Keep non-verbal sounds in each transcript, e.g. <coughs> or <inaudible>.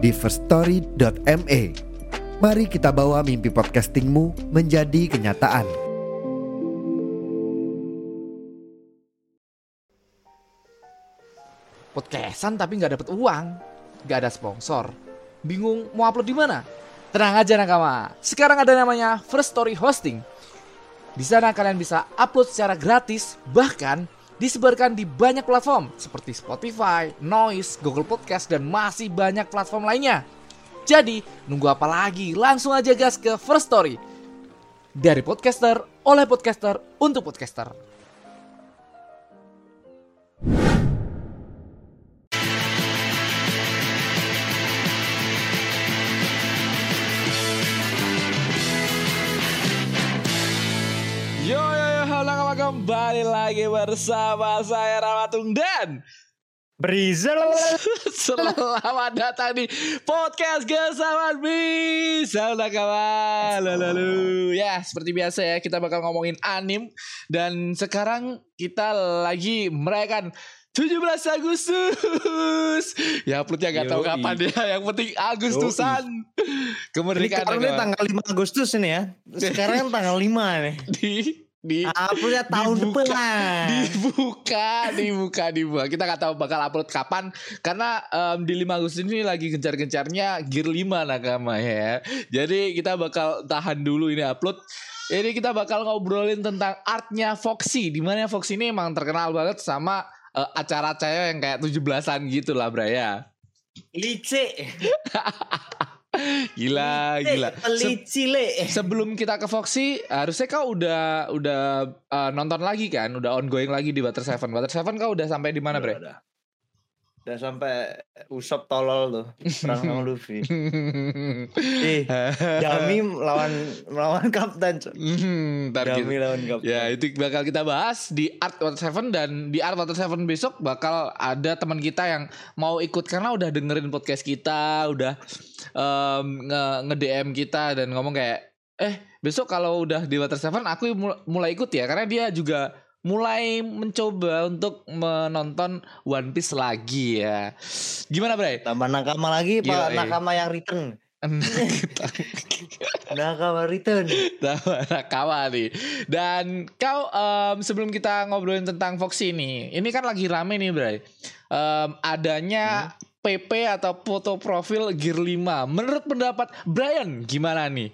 di firststory.me. Mari kita bawa mimpi podcastingmu menjadi kenyataan. podcastan tapi nggak dapet uang, nggak ada sponsor, bingung mau upload di mana? Tenang aja nakama, sekarang ada namanya First Story Hosting. Di sana kalian bisa upload secara gratis, bahkan disebarkan di banyak platform seperti Spotify, Noise, Google Podcast, dan masih banyak platform lainnya. Jadi, nunggu apa lagi? Langsung aja gas ke First Story. Dari podcaster, oleh podcaster, untuk podcaster. Kembali lagi bersama saya Ramatung dan Brizzel <laughs> Selamat datang di podcast Gesawan Bisa udah kawan Lalu Ya seperti biasa ya Kita bakal ngomongin anim Dan sekarang kita lagi merayakan 17 Agustus. Ya uploadnya gak tahu kapan ya Yang penting Agustusan. Ini Kemerdekaan ya, ini kawan. tanggal 5 Agustus ini ya. Sekarang kan tanggal 5 nih. <laughs> Di di Uploadnya tahun dibuka, depan. dibuka, dibuka, dibuka. Kita nggak tahu bakal upload kapan karena em, di 5 Agustus ini lagi gencar-gencarnya Gear 5 nakama ya. Jadi kita bakal tahan dulu ini upload. Ini kita bakal ngobrolin tentang artnya Foxy. Di mana Foxy ini emang terkenal banget sama eh, acara-acara yang kayak 17-an gitu lah Braya. Lice. <laughs> Gila, gila. Se- sebelum kita ke Foxy, harusnya kau udah udah uh, nonton lagi kan, udah ongoing lagi di Water Seven. Water Seven kau udah sampai di mana, Bre? Udah, udah sampai Usop tolol tuh. Perang sama Luffy. <laughs> Eh, Dami <laughs> melawan melawan Kapten. Hmm, Dami gitu. lawan Kapten. Ya itu bakal kita bahas di Art Water Seven dan di Art Water Seven besok bakal ada teman kita yang mau ikut karena udah dengerin podcast kita, udah um, nge, nge DM kita dan ngomong kayak eh besok kalau udah di Water Seven aku mul- mulai ikut ya karena dia juga mulai mencoba untuk menonton One Piece lagi ya. Gimana Bre? Tambah nakama lagi, Pak. Yoi. Nakama yang return. <laughs> Nakama return. kawan nih. Dan kau em, sebelum kita ngobrolin tentang Foxy ini, ini kan lagi rame nih, Bray. Em, adanya PP atau foto profil Gear 5. Menurut pendapat Brian gimana nih?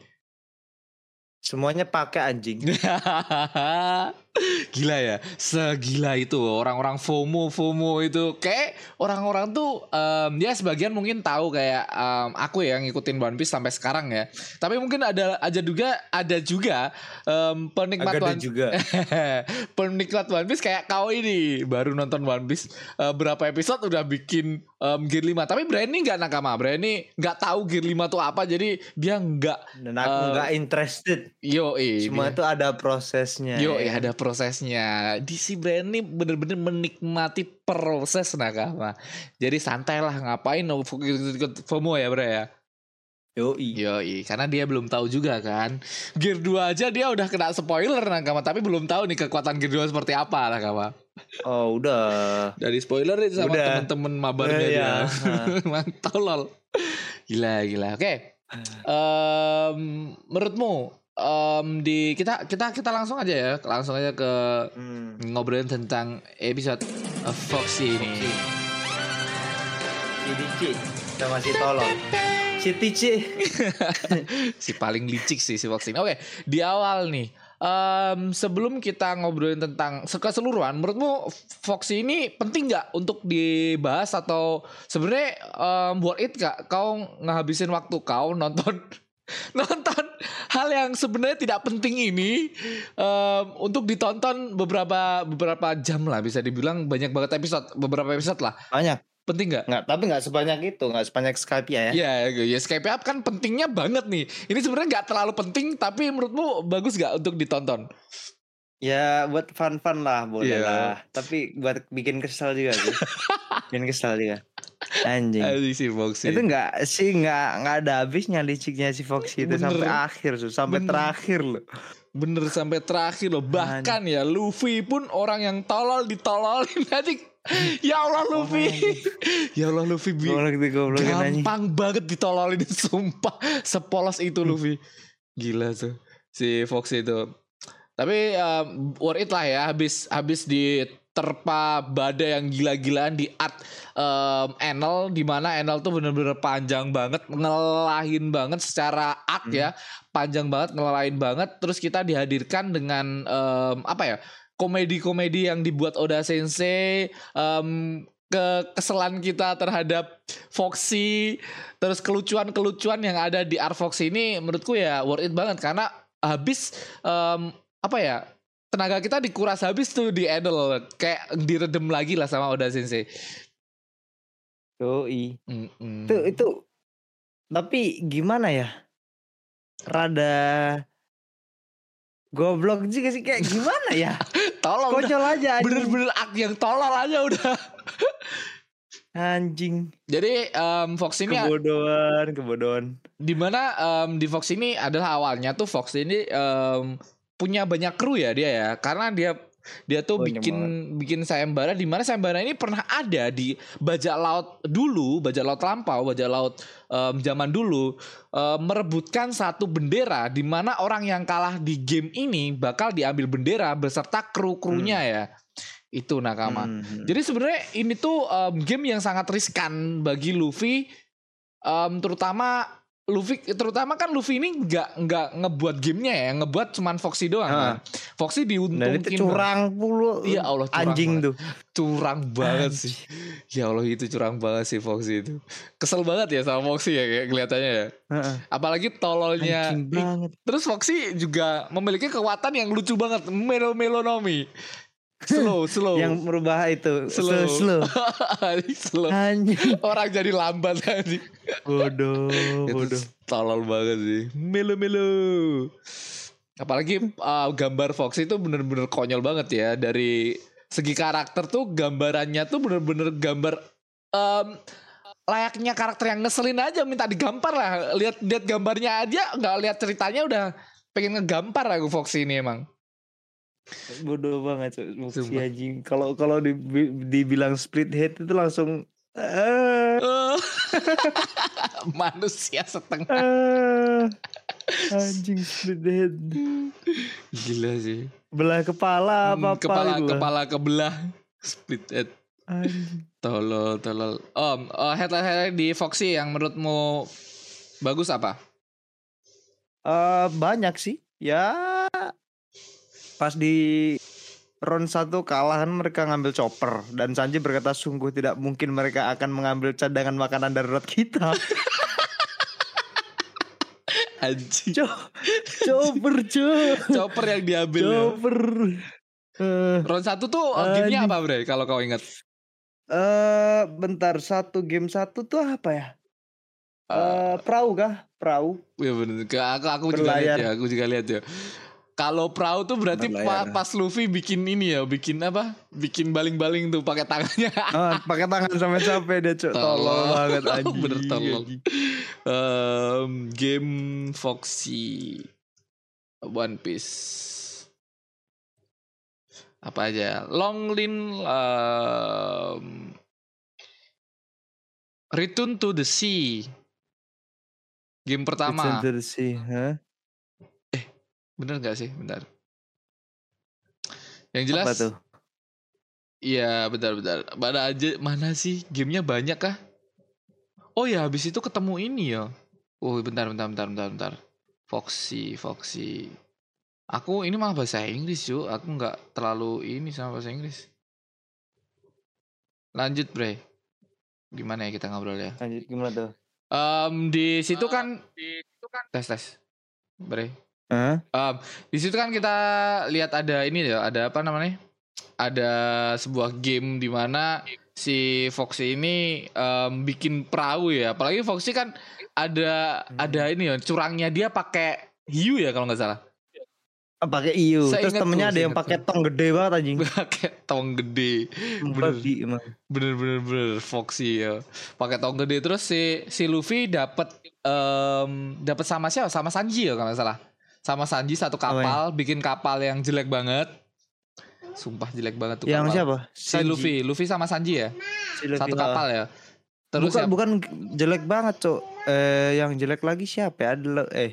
Semuanya pakai anjing. <laughs> Gila ya, segila itu orang-orang FOMO FOMO itu kayak orang-orang tuh em, ya sebagian mungkin tahu kayak em, aku ya ngikutin One Piece sampai sekarang ya. Tapi mungkin ada aja juga ada juga em, penikmat Agak One juga. <laughs> penikmat One Piece kayak kau ini baru nonton One Piece eh, berapa episode udah bikin em, Gear 5. Tapi Brian ini nggak nakama, Brian ini nggak tahu Gear 5 tuh apa jadi dia nggak Dan aku Eh, nggak interested. yo Semua itu ada prosesnya. Yo, ya ada prosesnya. DC Brand ini bener-bener menikmati proses nakama. Jadi santai lah ngapain no ikut FOMO ya bre ya. Yoi. Yoi, karena dia belum tahu juga kan. Gear 2 aja dia udah kena spoiler nakama, tapi belum tahu nih kekuatan Gear 2 seperti apa nakama. Oh udah. Dari spoiler itu sama temen-temen mabarnya Eh, dia. <laughs> iya. Mantap lol. Gila gila. Oke. Em, menurutmu em, di kita kita kita langsung aja ya, langsung aja ke Hmm. ngobrolin tentang episode uh, Foxy ini. Si Dici sama si Tolong. Si Tici. <laughs> si paling licik sih si Foxy ini. Oke, di awal nih. em, sebelum kita ngobrolin tentang keseluruhan, menurutmu Foxy ini penting nggak untuk dibahas atau sebenarnya em, worth it gak kau ngabisin waktu kau nonton <laughs> nonton hal yang sebenarnya tidak penting ini em, untuk ditonton beberapa beberapa jam lah bisa dibilang banyak banget episode beberapa episode lah Banyak. Penting nggak? Nggak, tapi nggak sebanyak itu, nggak sebanyak Skype ya. Ya, ya Skype up kan pentingnya banget nih. Ini sebenarnya nggak terlalu penting, tapi menurutmu bagus nggak untuk ditonton? Ya buat fun-fun lah boleh Iya. lah. Tapi buat bikin kesel juga sih. <laughs> bikin kesel juga. Anjing. Si Foxy. Itu nggak sih nggak nggak ada habisnya liciknya si Foxy itu Bener. sampai akhir tuh, sampai Bener. terakhir loh. Bener sampai terakhir loh. Bahkan ya Luffy pun orang yang tolol ditololin <laughs> nanti. Ya Allah Luffy. ya Allah Luffy. bi- Goblok itu goblok anjing. Gampang banget ditololin <laughs> sumpah. Sepolos itu Luffy. Gila tuh si Foxy itu. Tapi um, worth it lah ya habis habis diterpa badai yang gila-gilaan di art um, Enel di mana Enel tuh bener-bener panjang banget ngelahin banget secara art ya panjang banget ngelahin banget. Terus kita dihadirkan dengan um, apa ya komedi-komedi yang dibuat Oda Sensei um, kekesalan kita terhadap Foxy. Terus kelucuan-kelucuan yang ada di art Foxy ini menurutku ya worth it banget. Karena habis em, apa ya tenaga kita dikuras habis tuh di Idol kayak diredem lagi lah sama Oda Sensei. Yoi. Mm-mm. Itu itu tapi gimana ya? Rada goblok juga sih kayak gimana ya? <laughs> Tolong udah. Konyol aja bener-bener ak yang tolol aja udah. Anjing. Jadi em, Fox ini Kebodohan, kebodohan. di mana em, di Fox ini adalah awalnya tuh Fox ini em, punya banyak kru ya dia ya. Karena dia dia tuh Banyak bikin bikin sayembara di mana sayembara ini pernah ada di bajak laut dulu bajak laut lampau bajak laut em, zaman dulu em, merebutkan satu bendera di mana orang yang kalah di game ini bakal diambil bendera beserta kru krunya ya. Itu nakama. Hmm. jadi sebenarnya ini tuh um, game yang sangat riskan bagi Luffy, um, terutama Luffy, terutama kan Luffy ini nggak nggak ngebuat gamenya ya, ngebuat cuman Foxy doang. Ah. kan. Foxy diuntungin. itu curang puluh. Iya Allah, curang anjing banget. tuh. curang banget sih. Ya Allah itu curang banget sih Foxy itu. Kesel banget ya sama Foxy ya kayak kelihatannya ya. Heeh. Apalagi tololnya. Anjing banget. Terus Foxy juga memiliki kekuatan yang lucu banget, melo melonomi. Slow, <laughs> slow. Yang merubah itu Slow. slow, slow. <laughs> Anjing. Orang jadi lambat tadi. Bodoh, bodoh. Tolol banget sih. Melo melo. Apalagi uh, gambar Fox itu bener-bener konyol banget ya dari segi karakter tuh gambarannya tuh bener-bener gambar em, layaknya karakter yang ngeselin aja minta digampar lah lihat lihat gambarnya aja nggak lihat ceritanya udah pengen ngegampar aku Fox ini emang Bodoh banget si anjing. Kalau kalau di, dibilang split head itu langsung Eh, <laughs> manusia setengah. Eh, anjing split head. gila sih. Belah kepala Hmm, apa apa kepala lah. kepala kebelah. Split head Anjing. tolol tolol. Om oh, headline headline di Foxy yang menurutmu bagus apa? Eh, banyak sih. Ya pas di round satu kalah kan mereka ngambil chopper dan Sanji berkata sungguh tidak mungkin mereka akan mengambil cadangan makanan darurat kita. <laughs> anjing Co- chopper, cuy. chopper yang diambil ya. Chopper. Eh, round satu tuh oh, gamenya apa bre kalau kau ingat eh, bentar satu game satu tuh apa ya? Eh, perahu kah? Perahu. ya bener Ke- aku aku juga lihat Berlayar. ya aku juga lihat ya kalau perahu tuh berarti pa- pas Luffy bikin ini ya bikin apa bikin baling-baling tuh pakai tangannya <laughs> Ah, pakai tangan sampai capek dia, Cuk. Tolol Tolol. banget <laughs> anjing. Bener tolol. anjing. Em, game Foxy One Piece apa aja Longlin um, Return to the Sea game pertama Return to the Sea, hah? Bener gak sih? Bentar yang Apa jelas tuh? Iya bentar-bentar Mana aja Mana sih? Gamenya banyak kah? Oh ya habis itu ketemu ini ya. Oh bentar bentar bentar bentar bentar. Foxy Foxy. Aku ini malah bahasa Inggris yuk Aku nggak terlalu ini sama bahasa Inggris. Lanjut bre. Gimana ya kita ngobrol ya? Lanjut gimana tuh? Em, Di situ kan Tes tes. Bre Hah? Um, di situ kan kita lihat ada ini ya, ada apa namanya? Ada sebuah game di mana si Foxy ini em, bikin perahu ya. Apalagi Foxy kan ada ada ini ya curangnya dia pakai hiu ya kalau nggak salah. Ah, pakai iu. Terus temennya ada yang pakai tong gede banget anjing. <laughs> pakai tong gede. Bener. Emang. Bener bener bener Foxy ya. Pakai tong gede terus si si Luffy dapat em dapat sama siapa? Sama Sanji ya kalau nggak salah. Sama Sanji satu kapal, bikin kapal yang jelek banget. Sumpah jelek banget tuh Yang kapal. siapa? Si. Luffy, Luffy sama Sanji ya. Si Luffy, Satu ah. kapal ya. Terus bukan bukan jelek banget, Cok. Eh yang jelek lagi siapa ya? Ada eh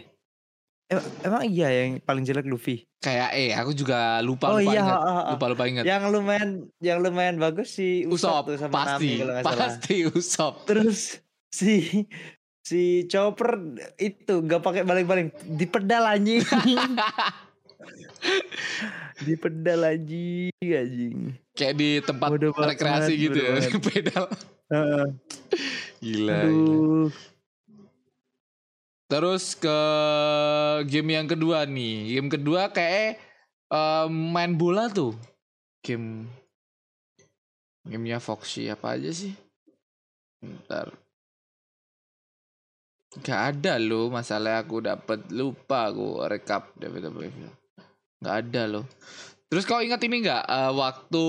Em- emang iya yang paling jelek Luffy. kayak eh aku juga lupa oh lupa iya, ingat. ah, ah. Lupa lupa ingat. yang lumayan yang lumayan bagus si Usop Usop, tuh sama pasti Nami kalau nggak salah. pasti Usop. Terus si si Chopper itu gak pakai baling-baling, di pedal anjing. <laughs> di pedal anjing anjing. Kayak di tempat Bodoh banget, rekreasi gitu ya, <laughs> pedal. Heeh. Gila, gila. Aduh. Terus ke game yang kedua nih. Game kedua kayak eh, main bola tuh. Game gamenya Foxy apa aja sih? Bentar. Gak ada loh masalah aku dapat lupa aku rekap WWE. Gak ada loh. Terus kau ingat ini nggak eh, waktu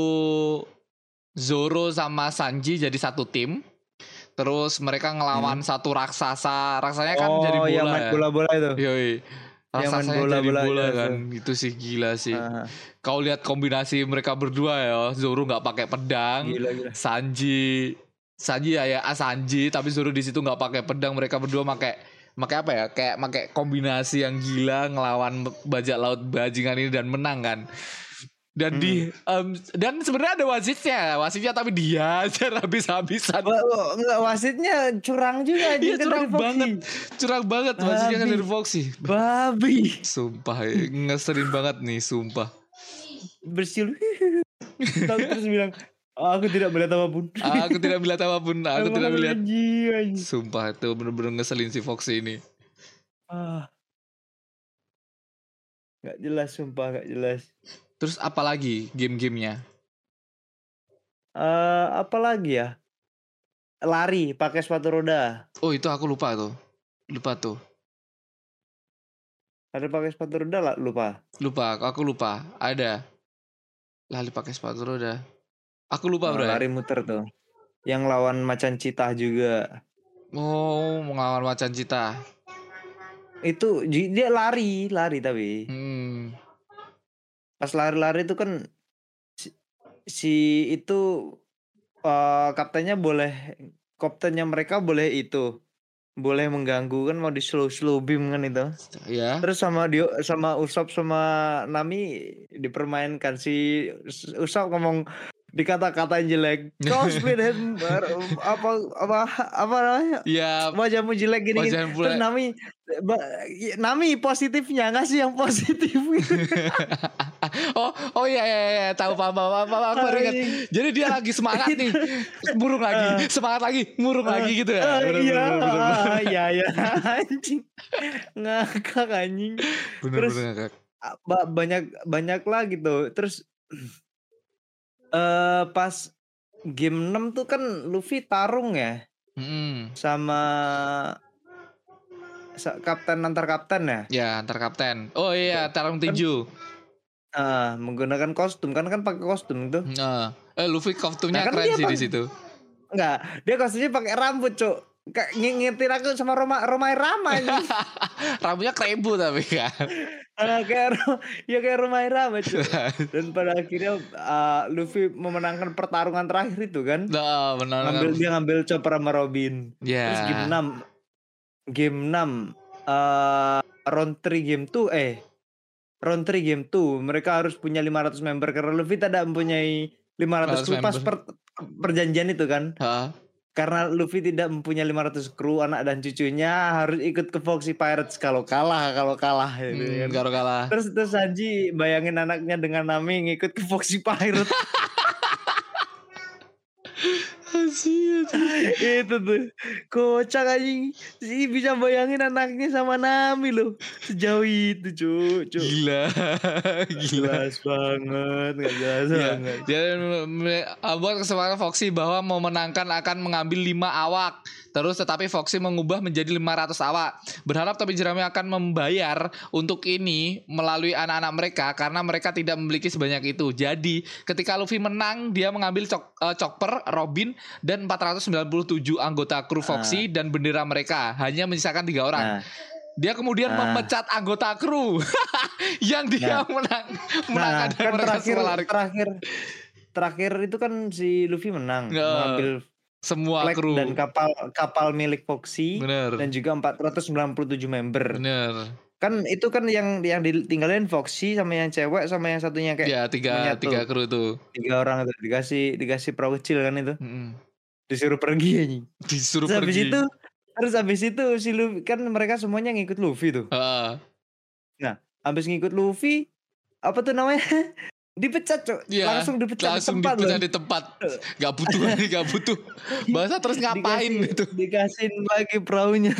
Zoro sama Sanji jadi satu tim? Terus mereka ngelawan satu raksasa. Raksasanya kan oh, jadi bola yang main ya. bola-bola itu. Yoi. Yang main Raksasanya jadi bola-bola bola aja kan. tuh. Itu sih gila sih. Ah, Kau lihat kombinasi mereka berdua ya. Zoro nggak pakai pedang. gila gila. Sanji Sanji ya ya ah, Sanji tapi Zoro di situ nggak pakai pedang mereka berdua pakai pakai apa ya kayak pakai kombinasi yang gila ngelawan bajak laut bajingan ini dan menang kan dan di Hmm. em, dan sebenarnya ada wasitnya wasitnya tapi dia aja <laughs> habis-habisan enggak wasitnya curang juga Iya anjing kan curang Foxy. banget curang banget wasitnya kan Babi. dari Foxy Babi. sumpah ya, ngeselin banget nih sumpah Bersil. <laughs> Tahu terus bilang, "Oh, aku tidak melihat apa pun. aku tidak melihat apa pun aku tidak melihat sumpah itu bener-bener ngeselin si Foxy ini Ah. Gak jelas sumpah gak jelas. terus apalagi game-gamenya Eh apa lagi ya? Lari pakai sepatu roda. Oh itu aku lupa tuh Lupa tuh Ada pakai sepatu roda lah lupa. Lupa aku lupa Ada Lali pakai sepatu roda Aku lupa Oh, bro lari muter tuh. Yang lawan macan citah juga. Oh mengawal macan cita Itu dia lari, lari tapi. hmm. Pas lari-lari itu kan si, si itu eh kaptennya boleh kaptennya mereka boleh itu boleh mengganggu kan mau di slow slow beam kan itu Ya terus sama dia sama Usop sama Nami dipermainkan si Us- Usop ngomong dikata-katain jelek. Head ber- apa apa apa namanya? Ya. Wajahmu jelek gini, gini. Terus. Nami Nami positifnya ngasih yang positif? <laughs> Oh oh iya iya iya. Tahu paham paham paham Aku baru ingat. Jadi dia lagi semangat nih. Murung lagi. Semangat lagi. Murung lagi gitu ya. Bener, iya, bener, iya, iya, anjing, ngakak anjing. Bener, Terus- bener, Kak. Ba- banyak banyak lagi tuh. Terus eh pas game 6 tuh kan Luffy tarung ya Mm-mm. sama sa- kapten antar kapten ya. Ya antar kapten Oh iya Tarung tinju Ah, menggunakan kostum kan kan pakai kostum tuh. Nah, eh Luffy kostumnya Nah, kan keren sih di situ. Enggak, dia kostumnya pakai rambut, Cuk. Kayak ngingetin aku sama Roma Romai Rama. <laughs> Rambutnya kerebu tapi kan. Ah, kayak ya kayak Romai Rama. <laughs> Dan pada akhirnya uh, Luffy memenangkan pertarungan terakhir itu kan. Nah, benar. Ngambil dia ngambil chopper sama Robin. Ya. Terus game 6 game 6 eh round 3 game 2 eh round 3 game 2 mereka harus punya 500 member karena Luffy tidak mempunyai 500 kru 500 pas per- perjanjian itu kan. Hah? Karena Luffy tidak mempunyai 500 kru anak dan cucunya harus ikut ke Foxy Pirates kalau kalah kalau kalah gitu Hmm, kan. Garo kalah. Terus terus Sanji bayangin anaknya dengan Nami ngikut ke Foxy Pirates. <laughs> itu tuh. Kocak anjing. Sih bisa bayangin anaknya sama Nami loh. Sejauh itu cu cu Gila. Gila. jelas banget nggak jelas Ya, banget. Dia me- buat kesempatan Foxy bahwa memenangkan akan mengambil 5 awak. Terus tetapi Foxy mengubah menjadi 500 awak. Berharap Topi Jerami akan membayar untuk ini melalui anak-anak mereka karena mereka tidak memiliki sebanyak itu. Jadi ketika Luffy menang dia mengambil Cok- eh, Chopper, Robin dan 497 anggota kru Foxy dan bendera mereka. Hanya menyisakan tiga orang. nah Dia kemudian Nah. memecat anggota kru <laughs> yang dia menang menangkan nah kan mereka terakhir terakhir terakhir itu kan si Luffy menang Ya. mengambil semua flag kru. dan kapal kapal milik Foxy Bener. dan juga 497 member Bener. kan itu kan yang yang ditinggalin Foxy sama yang cewek sama yang satunya kayak Ya tiga menyatu. tiga kru itu. tiga orang itu dikasih dikasih perahu kecil kan itu Mm-mm. disuruh pergi anjing Disuruh terus habis pergi. itu terus habis itu si Luffy kan mereka semuanya ngikut Luffy tuh Ah, habis ngikut Luffy apa tuh namanya <laughs> dipecat cok Iya, langsung dipecat langsung di tempat dipecat loh. di tempat. Gak butuh, <laughs> gak butuh. Bahasa terus ngapain Dikasih- itu? dikasihin lagi perahunya.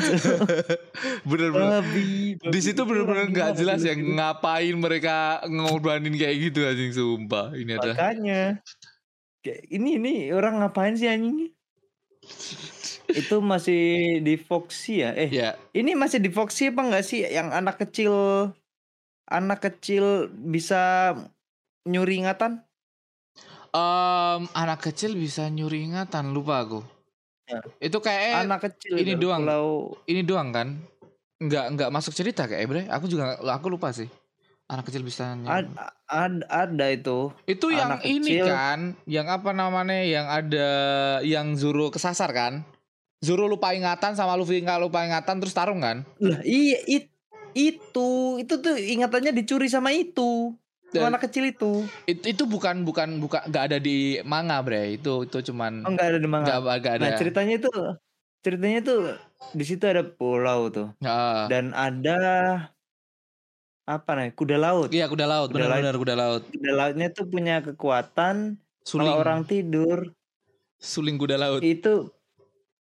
Bener-bener. <laughs> Di situ Itu bener-bener nggak jelas ya gitu? ngapain mereka ngorbanin kayak gitu anjing sumpah. Ini adalah makanya ini ini orang ngapain sih anjing <laughs> itu masih di Foxy ya eh ya ini masih di Foxy apa enggak sih yang anak kecil anak kecil bisa nyuri ingatan em, anak kecil bisa nyuri ingatan lupa aku. Ya. Itu kayak anak kecil ini doang. pulau ini doang kan? Nggak nggak masuk cerita kayak Bre. Aku juga aku lupa sih. Anak kecil bisa nyuri. ad, ad- ada itu Itu yang Anak ini kecil. kan, yang apa namanya, yang ada yang Zoro kesasar kan? Zoro lupa ingatan sama Luffy nggak lupa ingatan terus tarung kan? lah iya it, itu itu tuh ingatannya dicuri sama itu Dan- anak kecil itu Itu, itu bukan bukan bukan nggak ada di manga bre. Itu itu cuman oh, enggak ada di manga nggak nggak ada. nah ceritanya itu ceritanya tuh di situ ada pulau tuh Ah. dan ada apa nih kuda laut Iya kuda laut, Kuda laut. benar-benar kuda laut. kuda lautnya tuh punya kekuatan Suling, kalau orang tidur suling kuda laut. itu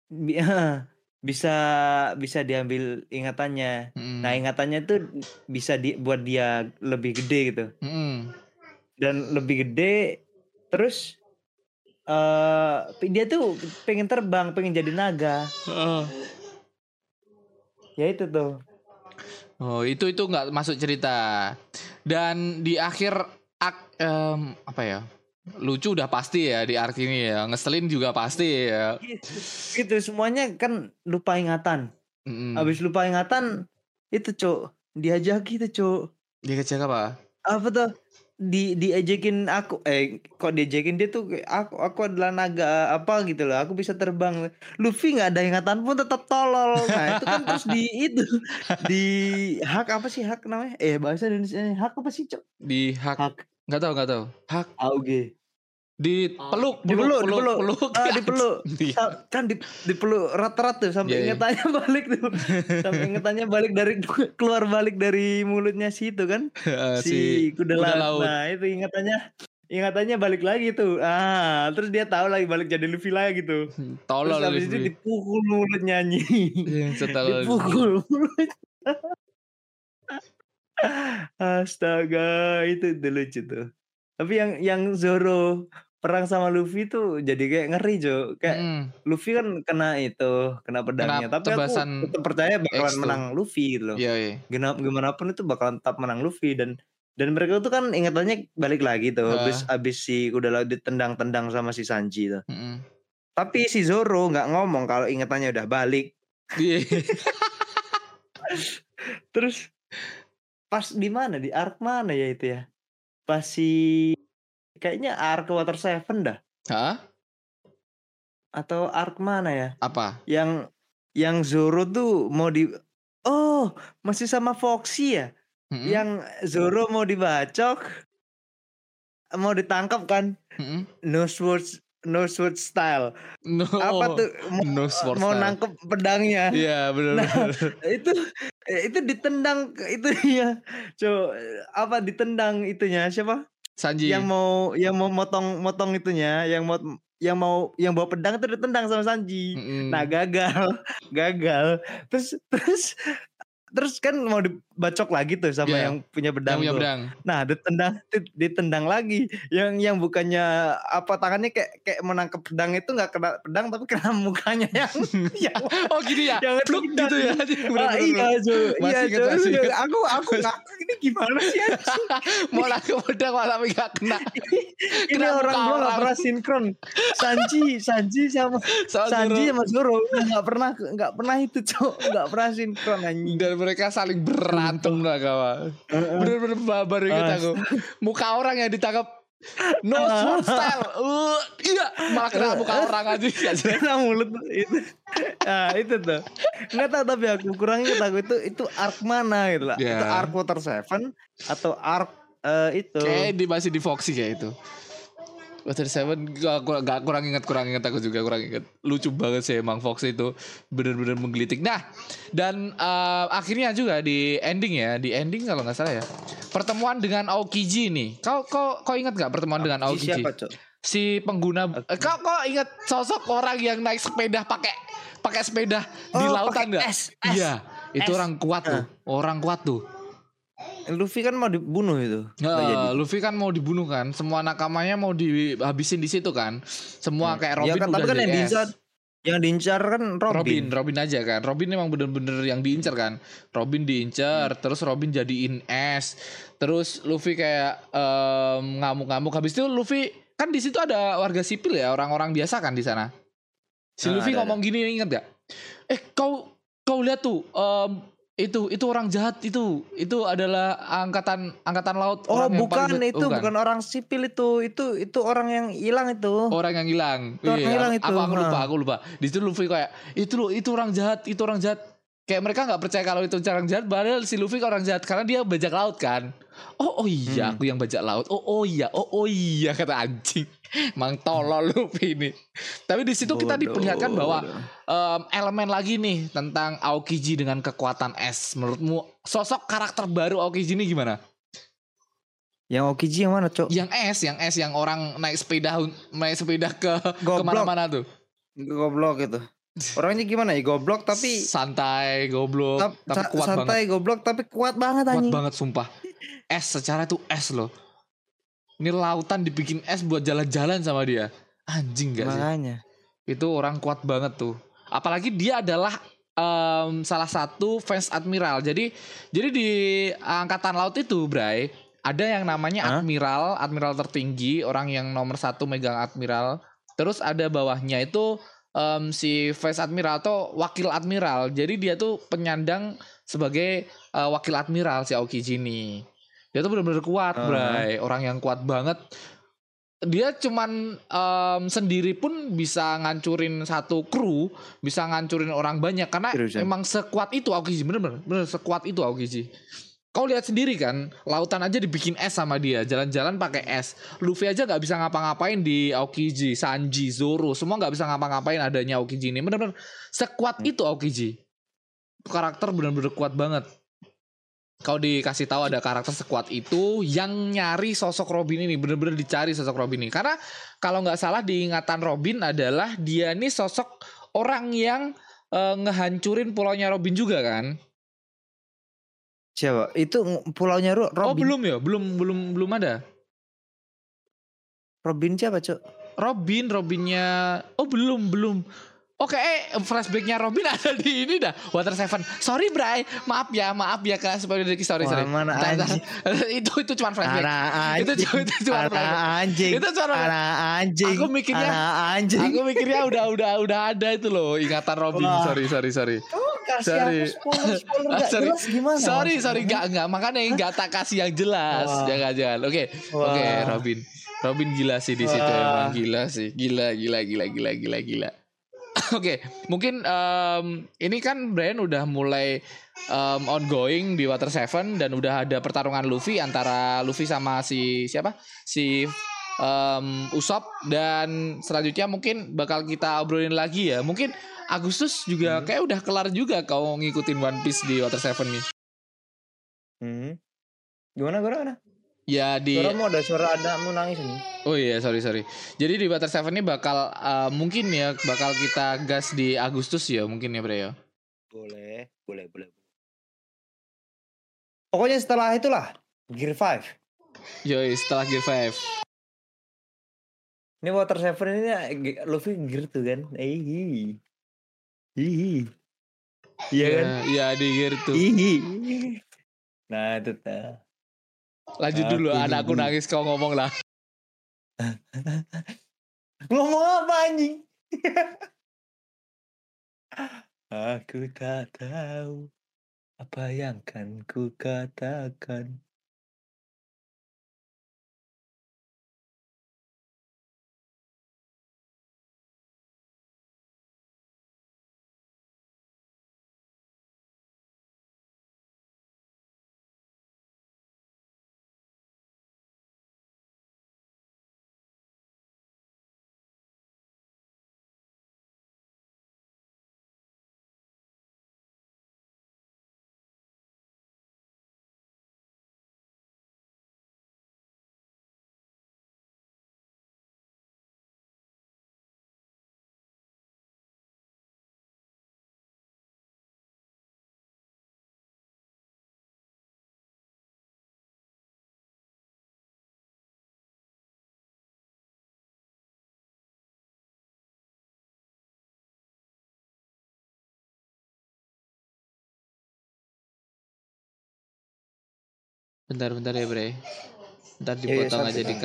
<laughs> bisa bisa diambil ingatannya Mm. nah ingatannya tuh bisa di, buat dia lebih gede gitu Mm-mm. dan lebih gede terus eh dia tuh pengen terbang pengen jadi naga Ah. ya itu tuh Oh itu itu nggak masuk cerita. Dan di akhir ak em, apa ya? Lucu udah pasti ya di arc ini ya. Ngeselin juga pasti ya. gitu, semuanya kan lupa ingatan. Mm-mm. habis lupa ingatan itu cok diajak gitu cok Dia kecil apa? apa tuh? Di diejekin aku eh kok diejekin dia tuh aku aku adalah naga apa gitu loh. Aku bisa terbang. Luffy nggak ada ingatan pun tetap tolol. Nah itu kan terus di <laughs> itu di hak apa sih? Hak namanya? Eh bahasa Indonesia hak apa sih cok Di hak. Hak. Nggak tahu nggak tahu. Hak. Auge di peluk dipeluk peluk peluk, dipeluk peluk. ah dipeluk Di- <laughs> Sa- kan di dipeluk rat-rat tuh sampai Iya, iya. ingatannya <laughs> balik tuh sampai ingatannya balik dari <laughs> keluar balik dari mulutnya si itu kan Eh, si, kuda, kuda laut. laut. Nah, itu ingatannya ingatannya balik lagi tuh. Ah, terus dia tahu lagi balik jadi Luffy lagi tuh. tolol terus habis itu dipukul anjing. Eh, setolol. dipukul mulut. Astaga, itu udah lucu tuh. Tapi yang yang Zoro perang sama Luffy tuh jadi kayak ngeri, Jo. Kayak Mm. Luffy kan kena itu, kena pedangnya. Kena Tapi aku tetap percaya bakalan X tuh. menang Luffy gitu loh. Iya iya. gimana gimana pun itu bakalan tetap menang Luffy dan dan mereka tuh kan ingatannya balik lagi tuh Ah. habis habis si laut ditendang-tendang sama si Sanji tuh. Mm-mm. Tapi si Zoro nggak ngomong kalau ingatannya udah balik. Iya. <laughs> Terus pas di mana di arc mana ya itu ya? Pas si kayaknya arc Water Seven dah Hah? atau arc mana ya? Apa? Yang yang Zoro tuh mau di Oh, masih sama Foxy ya? Mm-mm. Yang Zoro mau dibacok mau ditangkap kan? Mm-mm. no sword no sword style No. apa tuh mau, no sword mau style. nangkep pedangnya Iya benar. Nah, <laughs> itu itu ditendang itu ya co apa ditendang itunya siapa Sanji. yang mau yang mau motong motong itunya yang mau yang mau yang bawa pedang itu ditendang sama Sanji. Mm-mm. Nah gagal, <laughs> gagal. Terus terus terus kan mau dibacok lagi tuh sama Iya. yang punya yang pedang punya tuh. pedang. Nah ditendang dit- ditendang lagi. Yang yang bukannya apa tangannya kayak kayak menangkap pedang itu nggak kena pedang tapi kena <laughs> mukanya yang <laughs> yang Oh gini ya, yang pluk gitu ya. Ah, Bener-bener. iya Jo, Masih iya Jo. Aku aku <laughs> nggak ini gimana sih? Mau nangkep pedang malah tapi gak kena. ini Kena orang dua nggak pernah sinkron. Sanji, Sanji sama Sanji sama Zoro nggak pernah nggak pernah itu cok nggak pernah sinkron anjing. dan mereka saling berantem lah kawan. Bener-bener babar inget Ah. aku. Muka orang yang ditangkap No sword style. Uh, iya, malah kena muka orang aja. <laughs> Kena mulut itu. Nah, itu tuh. Enggak tahu tapi aku kurang ingat aku itu itu arc mana gitu lah. Ya. Itu arc Water Seven atau arc eh, itu. Kayak di masih di Foxy kayak itu. Water Seven gak, gak, gak kurang ingat kurang ingat aku juga kurang ingat. Lucu banget sih emang Fox itu bener-bener menggelitik. Nah dan eh, akhirnya juga di ending ya di ending kalau nggak salah ya. Pertemuan dengan Aokiji nih. Kau kau kau ingat nggak pertemuan dengan Si Aokiji? siapa, Cok? si pengguna eh, kau kau ingat sosok orang yang naik sepeda pakai pakai sepeda di Oh, lautan pakai nggak? Iya itu Es. orang kuat tuh orang kuat tuh Luffy kan mau dibunuh itu. Jadi. Luffy kan mau dibunuh kan, semua nakamanya mau dihabisin di situ kan. Semua kayak Robin ya kan, udah tapi kan yang diincar yang diincar kan Robin. Robin, Robin aja kan. Robin emang bener-bener yang diincar kan. Robin diincar, terus Robin jadiin es. Terus Luffy kayak em, ngamuk-ngamuk. Habis itu Luffy kan di situ ada warga sipil ya, orang-orang biasa kan di sana. Si Ah, Luffy ada, ngomong gini inget gak? Eh kau kau lihat tuh em, itu itu orang jahat itu itu adalah angkatan angkatan laut Oh orang yang bukan paling- itu oh, bukan. orang sipil itu itu itu orang yang hilang itu. orang yang hilang. Itu orang Iya, hilang aku, itu, aku, aku lupa, aku lupa. Di situ Luffy kayak itu loh, itu orang jahat, itu orang jahat. Kayak mereka nggak percaya kalau itu orang jahat, padahal si Luffy orang jahat karena dia bajak laut kan. Oh, oh iya, Hmm. aku yang bajak laut. Oh, oh iya, oh, oh iya kata anjing. Mang tolol <laughs> Luffy ini. Tapi di situ kita diperlihatkan bahwa em, elemen lagi nih tentang Aokiji dengan kekuatan es. Menurutmu sosok karakter baru Aokiji ini gimana? Yang Okiji yang mana, Cok? Yang es, yang es, yang orang naik sepeda, naik sepeda ke Goblok. ke mana-mana tuh. Goblok itu. Orangnya gimana ya? Goblok tapi santai, goblok, tap- tapi kuat banget. santai goblok tapi kuat banget Kuat anjing. banget sumpah. Es secara tuh es loh. Ini lautan dibikin es buat jalan-jalan sama dia. Anjing gak sih? Makanya. Itu orang kuat banget tuh. Apalagi dia adalah em, salah satu fans admiral. Jadi jadi di angkatan laut itu, Bray, ada yang namanya Hah? admiral, admiral tertinggi, orang yang nomor satu megang admiral. Terus ada bawahnya itu em, si vice admiral atau wakil admiral. Jadi dia tuh penyandang sebagai eh, wakil admiral si Aokiji ini. Dia tuh benar-benar kuat, Ah. Bray. Orang yang kuat banget. Dia cuman em, sendiri pun bisa ngancurin satu kru, bisa ngancurin orang banyak karena Seriusan? emang sekuat itu Aokiji, bener-bener, bener sekuat itu Aokiji. Kau lihat sendiri kan, lautan aja dibikin es sama dia, jalan-jalan pakai es. Luffy aja nggak bisa ngapa-ngapain di Aokiji, Sanji, Zoro, semua nggak bisa ngapa-ngapain adanya Aokiji ini. Bener-bener sekuat itu Aokiji. Karakter bener-bener kuat banget. Kau dikasih tahu ada karakter sekuat itu yang nyari sosok Robin ini bener-bener dicari sosok Robin ini karena kalau nggak salah di ingatan Robin adalah dia ini sosok orang yang eh, ngehancurin pulaunya Robin juga kan? Siapa? Itu pulaunya Ro- Robin. Oh belum ya, belum belum belum ada. Robin siapa, Cok? Robin, Robinnya, oh belum belum. Oke, eh, flashbacknya Robin <laughs> ada di ini dah. Water Seven. Sorry, Bray. Maaf ya, maaf ya kelas spoiler dikit. Sorry, Wah, sorry. mana anjing. <laughs> itu itu cuma flashback. Anak Itu anjing. cuma itu cuma flashback. anjing. Itu cuma Anak anjing. Aku mikirnya- Anak anjing. Aku mikirnya udah udah udah ada itu loh ingatan Robin. Wah. Sorry, sorry, sorry. Oh, kasih Sorry. aku spoiler, spoiler <laughs> gak sorry. jelas gimana? Sorry, maksudnya? sorry, enggak, enggak. Makanya enggak tak kasih yang jelas. Wah. Jangan, jangan. Oke, Wah. oke, Robin. Robin gila sih di situ emang gila sih. Gila, gila, gila, gila, gila, gila. <laughs> Oke, mungkin em, ini kan Brian udah mulai em, ongoing di Water Seven dan udah ada pertarungan Luffy antara Luffy sama si siapa? Si em, Usopp dan selanjutnya mungkin bakal kita obrolin lagi ya. Mungkin Agustus juga kayak udah kelar juga kau ngikutin One Piece di Water Seven nih. Hmm. Gimana gimana? Ya di Suaramu ada suara anakmu nangis nih. Oh iya sorry sorry. Jadi di Butter Seven ini bakal eh, mungkin ya bakal kita gas di Agustus ya mungkin ya Bre ya. Boleh, boleh, boleh. Pokoknya setelah itulah Gear 5. Yoi setelah Gear 5. Ini Water Seven ini Ge- Luffy Gear tuh kan. Eh, Hihi. Hihi. Iya kan? Ya, Iya di Gear tuh. Hihi. Nah, itu tuh. Lanjut dulu Aku anakku nunggu. nangis kau ngomong lah. <laughs> Ngomong apa anjing? <laughs> Aku tak tahu apa yang kan ku katakan. Bentar bentar ya Bre. Bentar iya, dipotong santai, aja di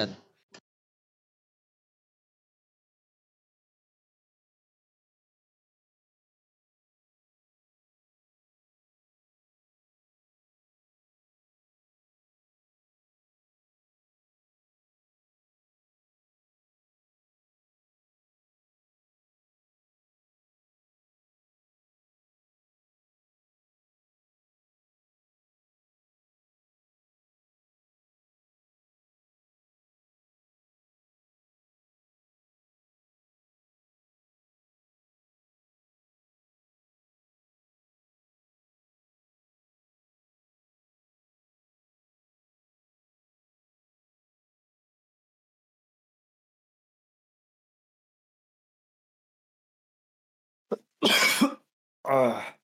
santai. cut.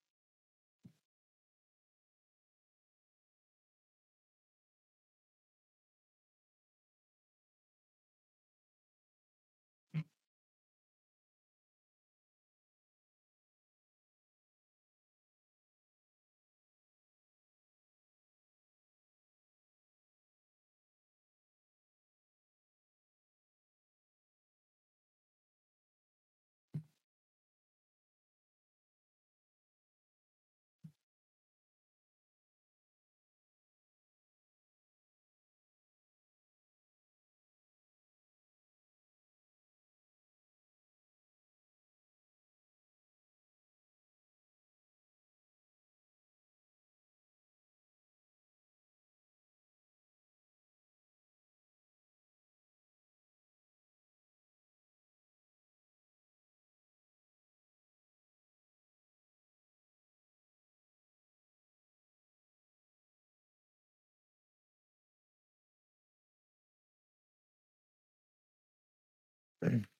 Mm-hmm. <clears throat>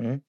Ah.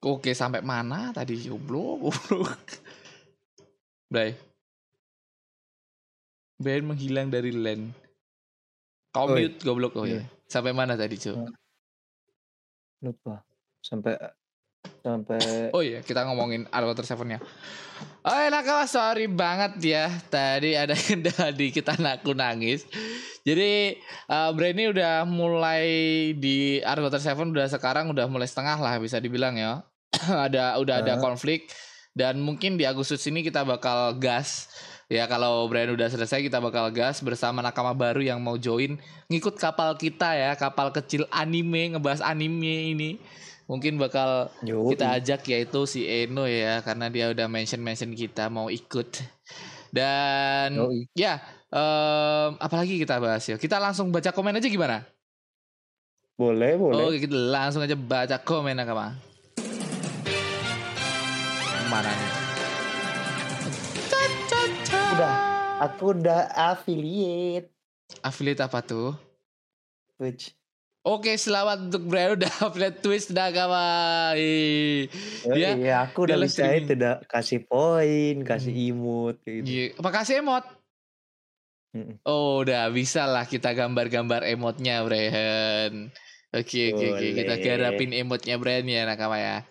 Oke, sampai mana tadi? Goblok, goblok. Bray. Brian menghilang dari land. Kau Oi. mute goblok oh Iya. ya. Sampai mana tadi, Cuk? Lupa. Sampai sampai Oh iya, kita ngomongin Arwater Seven-nya. Oh ya nakal, sorry banget ya. Tadi ada <laughs> kendala di kita aku nangis. Jadi uh, Brian ini udah mulai di Arwater Seven udah sekarang udah mulai setengah lah bisa dibilang ya. <clears throat> ada udah ada konflik. Dan mungkin di Agustus ini kita bakal gas. Ya kalau Brian udah selesai kita bakal gas bersama nakama baru yang mau join. Ngikut kapal kita ya, kapal kecil anime ngebahas anime ini. Mungkin bakal kita ajak yaitu si Eno ya karena dia udah mention mention kita mau ikut. Dan Yoi. ya em, apalagi kita bahas ya? Kita langsung baca komen aja gimana? Boleh, boleh. oke kita langsung aja baca komen nakama mana nih Udah, aku udah affiliate affiliate apa tuh Twitch. Oke, selamat untuk Brian udah upload twist nakama. Ih. Dia- Iya, aku udah bisa itu udah kasih poin, kasih emote kayak gitu. Iya. Makasih emot. Oh, udah bisa lah kita gambar-gambar emotnya, Brian. Oke, oke, oke. Kita garapin emotnya Brian ya, nakama ya.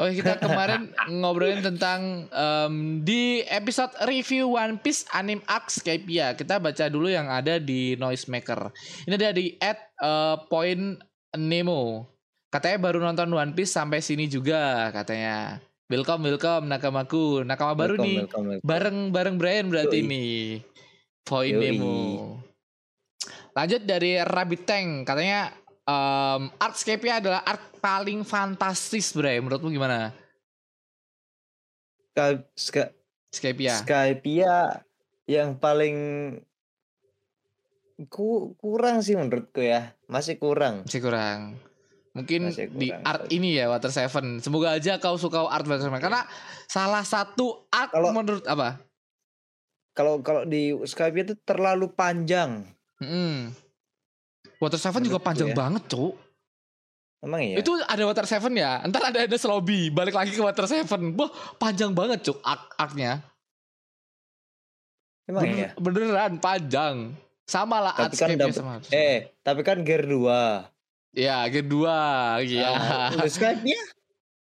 Oke, kita <laughs> kemarin ngobrolin tentang em, di episode review One Piece Anime Arc Skypia. Kita baca dulu yang ada di Noisemaker. Ini ada di at eh, Point Nemo. Katanya baru nonton One Piece sampai sini juga katanya. Welcome, welcome nakamaku. Nakama baru Welcome, nih welcome, welcome. bareng bareng Brian berarti Yoi. ini poin Yoi. demo lanjut dari Rabbit Tank katanya um, artscape-nya adalah art paling fantastis Brian menurutmu gimana Sky, Sky, Skypia Skypia yang paling ku, kurang sih menurutku ya. Masih kurang. masih kurang mungkin Masih di kurang. art ini ya Water Seven semoga aja kau suka art Water Seven karena salah satu art Kalau- menurut apa Kalau kalau di Skypia itu terlalu panjang. Mm-mm. Water Seven juga panjang ya. banget cuk Emang iya? Itu ada Water Seven ya. Ntar ada Enes Lobby. Balik lagi ke Water Seven. Wah panjang banget cuk arc arcnya. Emang Bener- ya? Beneran panjang. Sama lah Tapi kan dapet- sama. Eh, tapi kan gear 2. Ya, kedua. Ya. Nah, Skype-nya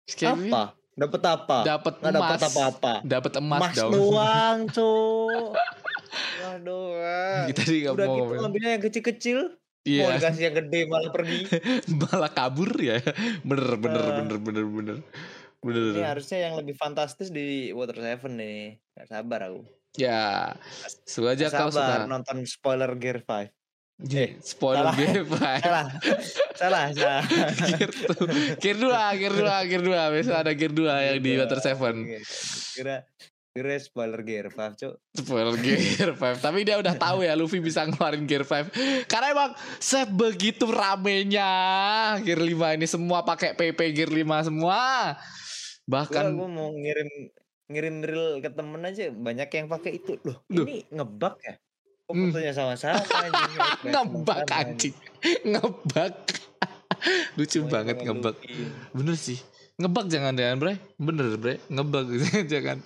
Escape apa? Dapat apa? dapat Nggak dapat emas. apa-apa. Dapat emas Emas dong. doang, Cuk. <laughs> Emas doang. Kita nggak Udah mau gitu ngambilnya yang kecil-kecil, mau Iya, dikasih yang gede malah pergi. <laughs> malah kabur ya. Bener, bener, Ah. bener, bener, bener. Bener. Ini harusnya yang lebih fantastis di Water Seven nih. Gak sabar aku. Ya, sengaja kau sabar suka. nonton spoiler Gear 5. J- spoiler salah. game <laughs> Pak. Salah. salah, salah. <laughs> Gear tuh. Gear 2, Gear 2, Gear 2. Besok ada Gear 2 yang di Water 7. Kira kira spoiler Gear 5, Cuk. Spoiler <laughs> Gear 5 Tapi dia udah tahu ya Luffy bisa ngeluarin Gear 5 Karena emang sebegitu ramenya Gear 5 ini semua pakai PP Gear 5 semua Bahkan gua mau ngirim ngirim reel ke temen aja banyak yang pakai itu loh. Duh. Ini ngebug ya? Hmm. fotonya sama-sama <laughs> anjing? ngebak <laughs> Sama-sama, anjing Ngebak Lucu Mau banget Luffy. Bener sih Ngebak jangan jangan bre Bener bre Ngebak jangan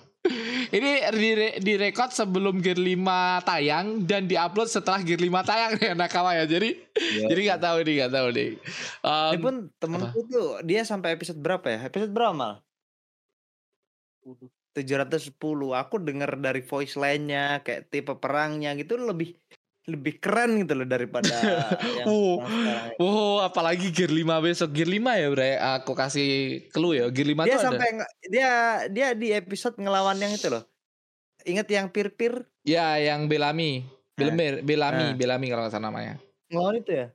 ini dire- direkod sebelum Gear 5 tayang dan diupload setelah Gear 5 tayang ya Nakama ya. Jadi Iya. jadi nggak tahu nih, nggak tahu nih. Um, Ini pun temenku tuh dia sampai episode berapa ya? Episode berapa mal? 710 aku denger dari voice line-nya kayak tipe perangnya gitu lebih lebih keren gitu loh daripada <laughs> yang Oh. sekarang. Oh, apalagi Gear 5 besok. Gear 5 ya, Bre. Aku kasih clue ya. Gear 5 Dia tuh sampai ada. dia dia di episode ngelawan yang itu loh. Ingat yang pir-pir Ya, yang Bellamy. Belami, Bellamy, Nah. Bellamy kalau nggak salah namanya. ngelawan itu ya?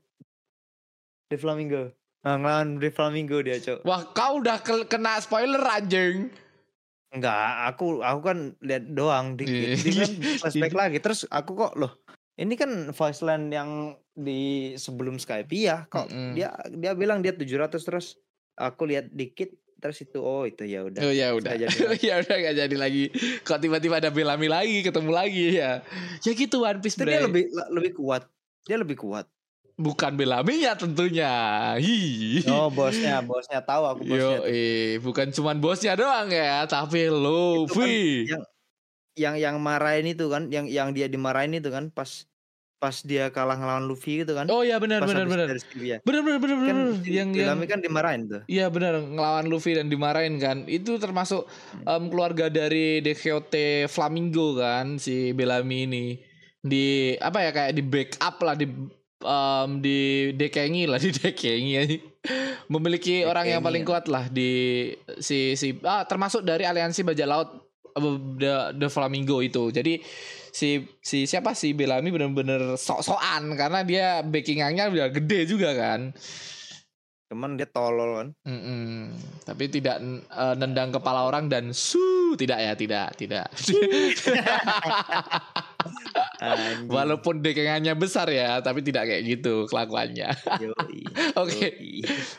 The Flamingo. Nah, ngelawan The Flamingo dia, Cok. Wah, kau udah ke- kena spoiler anjing. Enggak, aku aku kan lihat doang dikit. Dia kan <laughs> flashback lagi. Terus aku kok loh, ini kan voice line yang di sebelum Skype ya. Kok Mm-mm. dia dia bilang dia 700 terus aku lihat dikit terus itu oh itu ya udah. Oh ya <laughs> udah. Nggak jadi lagi. ya udah gak jadi lagi. Kok tiba-tiba ada Bellamy lagi, ketemu lagi ya. Ya gitu One Piece, Itu dia lebih lebih kuat. Dia lebih kuat. Bukan Bellamy-nya tentunya. Hi. Oh, bosnya, bosnya tahu aku Yo, bosnya. tuh. eh, bukan cuman bosnya doang ya, tapi Luffy. yang yang yang marahin itu kan, yang yang dia dimarahin itu kan pas pas dia kalah ngelawan Luffy gitu kan. Oh ya benar benar benar. Benar benar benar Kan Yang yang kan dimarahin tuh. Iya benar ngelawan Luffy dan dimarahin kan. Itu termasuk em, keluarga dari Decote Flamingo kan si Bellamy ini. Di apa ya kayak di backup lah di em, di dekengi lah <laughs> di dekengi aja. Memiliki orang yang Dekengi paling ya. kuat lah di si si ah termasuk dari aliansi bajak laut the, the Flamingo itu. Jadi si si siapa sih Bellamy bener-bener sok-sokan karena dia backingannya udah gede juga kan. Cuman dia tolol kan. Mm-mm. Tapi tidak eh, nendang kepala orang dan su tidak ya tidak tidak. <laughs> <laughs> Walaupun dekengannya besar ya, tapi tidak kayak gitu kelakuannya. <laughs> Oke.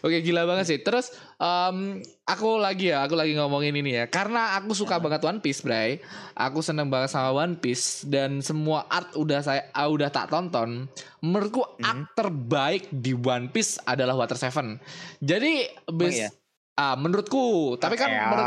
Oke gila banget sih. Terus em, aku lagi ya, aku lagi ngomongin ini ya. Karena aku suka banget One Piece, Bray. Aku seneng banget sama One Piece dan semua art udah saya ah, udah tak tonton. Menurutku art terbaik di One Piece adalah Water Seven. Jadi bes- ya? Ah menurutku, tapi kan Ya. menurut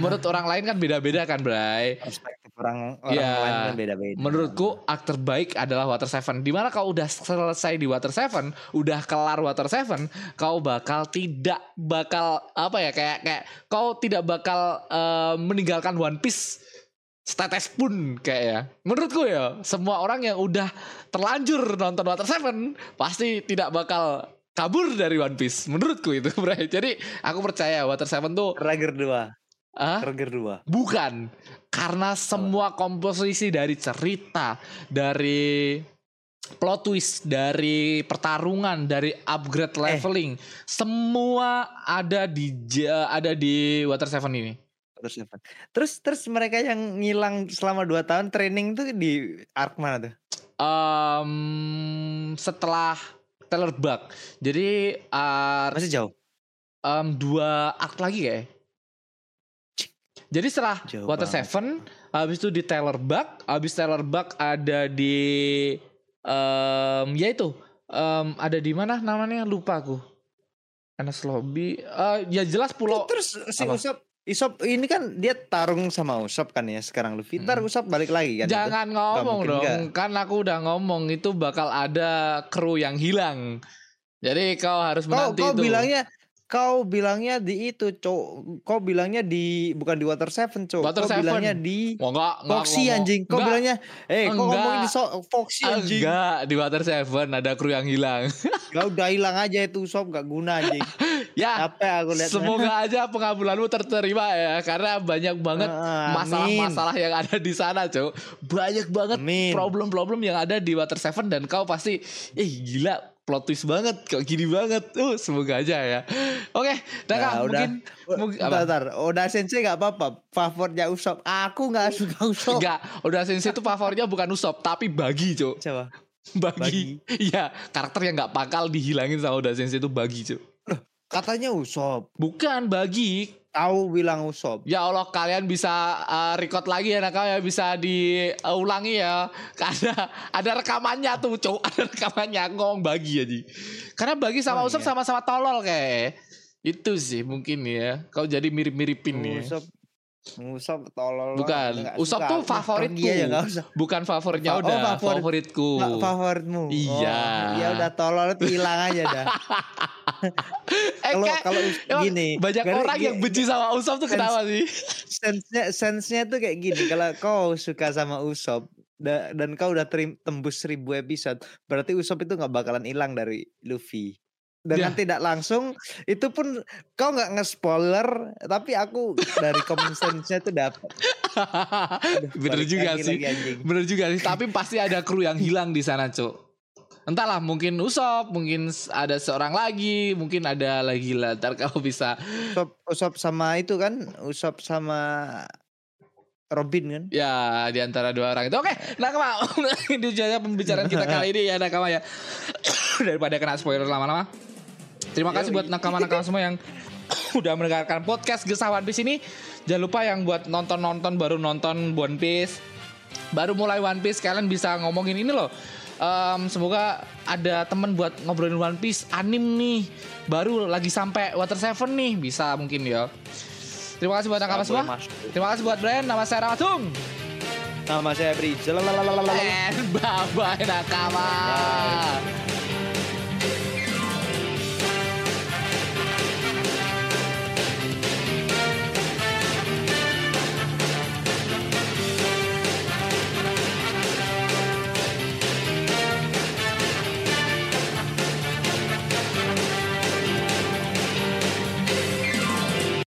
menurut orang lain kan beda-beda kan, Bray. perspektif orang orang Ya. lain kan beda-beda. Menurutku art terbaik adalah Water Seven. Di mana kau udah selesai di Water Seven, udah kelar Water Seven, kau bakal tidak bakal apa ya kayak kayak kau tidak bakal eh, meninggalkan One Piece setetes pun kayak ya. Menurutku ya, semua orang yang udah terlanjur nonton Water Seven pasti tidak bakal kabur dari One Piece. Menurutku itu, <laughs> Bray. Jadi aku percaya Water Seven tuh Rager 2. ah, Rager 2. Bukan, karena semua komposisi dari cerita, dari plot twist, dari pertarungan, dari upgrade leveling, semua ada di ada di Water Seven ini. Terus apa? Terus terus mereka yang ngilang selama 2 tahun training tuh di arc mana tuh? Em, setelah Teller Bug, jadi uh, Masih jauh. em, dua arc lagi kayak. Jadi setelah Jauh Water banget. Seven, habis itu di Taylor Bug, habis Taylor Bug ada di em ya itu em, ada di mana namanya lupa aku. Anas Lobby, Eh, ya jelas pulau Terus si apa? Usop Isop ini kan dia tarung sama Usop kan ya sekarang Luffy. Ntar Hmm. Usop balik lagi kan. itu? Jangan ngomong mungkin dong, nggak. kan aku udah ngomong itu bakal ada kru yang hilang. Jadi kau harus Kau menanti kau itu. bilangnya kau bilangnya di itu, Cok. Kau bilangnya di bukan di Water Seven, Cok. Water kau Seven. bilangnya di Oh, enggak, enggak Foxy ngomong. anjing. Kau Enggak, bilangnya, eh kau Enggak. ngomongin di so Foxy anjing. Enggak, di Water Seven ada kru yang hilang. Gak udah hilang aja itu Usop gak guna anjing. <laughs> ya, Apa aku lihat. semoga aja pengabulanmu terterima ya, karena banyak banget Ah, masalah-masalah yang ada di sana, Cok. Banyak banget problem-problem yang ada di Water Seven dan kau pasti, eh gila, plot twist banget, kok gini banget. Uh, semoga aja ya. Oke, Daka, Nah, udah. mungkin mungkin Bentar, bentar. Udah sensei gak apa-apa. Favoritnya Usop. Aku gak suka Usop. Enggak, udah Sensei itu favoritnya bukan Usop, tapi Bagi, Cok. Coba. Bagi. Iya, karakter yang nggak bakal dihilangin sama Oda Sensei itu Bagi, Cok. Katanya Usop. Bukan Bagi. Tahu bilang Usop. Ya Allah, kalian bisa uh, record lagi ya nakal ya, bisa diulangi ya. Karena ada rekamannya tuh, Cok. <laughs> Ada rekamannya ngomong Bagi aja. Karena Bagi sama Oh, Usop iya. sama-sama tolol kayak. Itu sih mungkin ya. Kau jadi mirip-miripin ya. Usop. Usop tolol. Bukan. Usop tuh favoritku. usah. Bukan favoritnya Oh, udah, favorit. favoritku. Favoritmu. Iya. Oh, ya udah tolol hilang aja dah. <laughs> Eh, Kalau kalau gini. banyak orang yang benci sama Usop tuh kenapa sih? sense-nya sense-nya tuh kayak gini kalau kau suka sama Usop da- dan kau udah terim- tembus seribu episode berarti Usop itu nggak bakalan hilang dari Luffy dengan Ya. tidak langsung itu pun kau nggak nge-spoiler tapi aku dari common sense-nya tuh dapat <laughs> Bener juga lagi sih. lagi, anjing. Bener juga sih. Tapi pasti ada kru yang hilang di sana, Cuk. Entahlah, mungkin Usop, mungkin ada seorang lagi, mungkin ada lagi lah. Ntar kamu bisa Usop, Usop sama itu kan Usop sama Robin kan ya di antara dua orang itu. Oke, Nakama. <laughs> Ini saja pembicaraan kita kali ini ya Nakama ya. <coughs> Daripada kena spoiler lama-lama. Terima kasih buat nakama-nakama semua yang <coughs> udah mendengarkan podcast Gesah One Piece ini. Jangan lupa yang buat nonton-nonton baru nonton One Piece, baru mulai One Piece kalian bisa ngomongin ini loh. Em, semoga ada temen buat ngobrolin One Piece anim nih, baru lagi sampai Water Seven nih bisa mungkin ya. Terima kasih buat nakama semua. Terima kasih buat Brian. Nama saya Ramatung. nama saya Bri. And <laughs> bye bye nakama.